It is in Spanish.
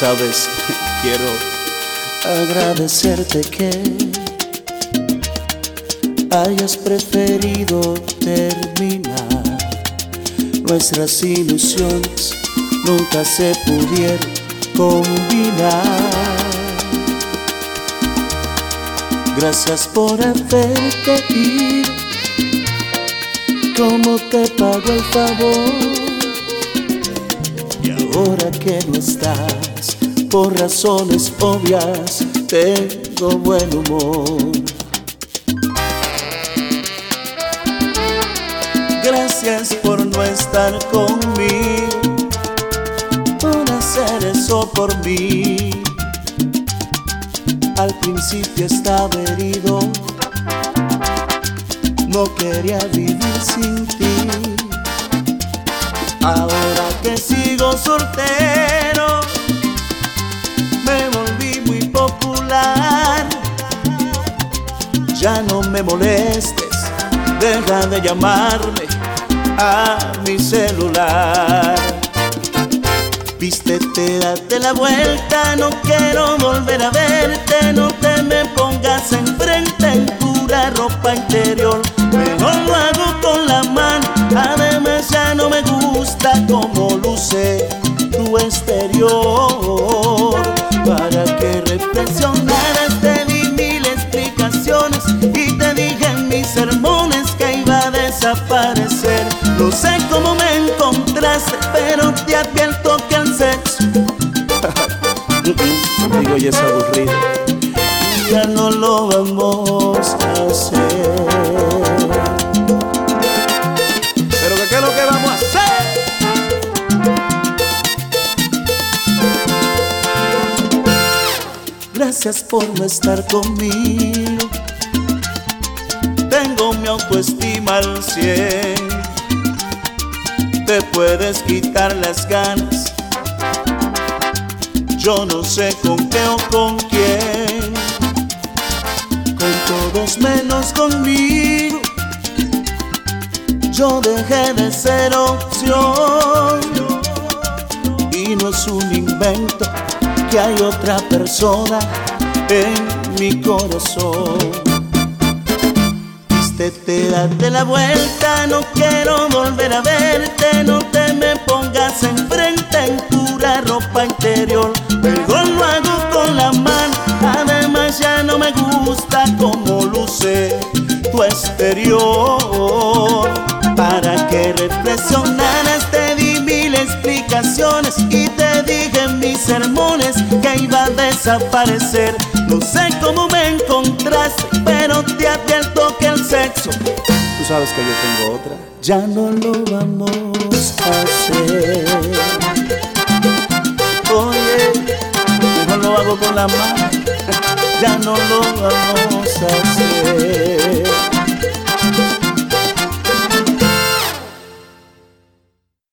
sabes, quiero agradecerte que hayas preferido terminar. Nuestras ilusiones nunca se pudieron combinar. Gracias por haberte ido. ¿Cómo te pago el favor? Ahora que no estás, por razones obvias, tengo buen humor. Gracias por no estar conmigo, por hacer eso por mí. Al principio estaba herido, no quería vivir sin ti. Ahora Ya no me molestes, deja de llamarme a mi celular. Vístete, date la vuelta, no quiero volver a verte, no te me desaparecer. No sé cómo me encontraste, pero te advierto que el sexo Digo, y es aburrido. Ya no lo vamos a hacer. Pero qué es lo que vamos a hacer. Gracias por no estar conmigo. Tengo mi autoestima al cien. Te puedes quitar las ganas. Yo no sé con qué o con quién. Con todos menos conmigo. Yo dejé de ser opción. Y no es un invento que hay otra persona en mi corazón. Vístete, date la vuelta, no quiero volver a verte, no te me pongas enfrente en pura ropa interior. Mejor lo hago con la mano, además ya no me gusta como luce tu exterior. Para que reflexionaras te di mil explicaciones y te dije en mis sermones que iba a desaparecer. No sé cómo me encontraste, pero te advierto sexo, tú sabes que yo tengo otra, ya no lo vamos a hacer. Oye, mejor lo hago con la mano, ya no lo vamos a hacer.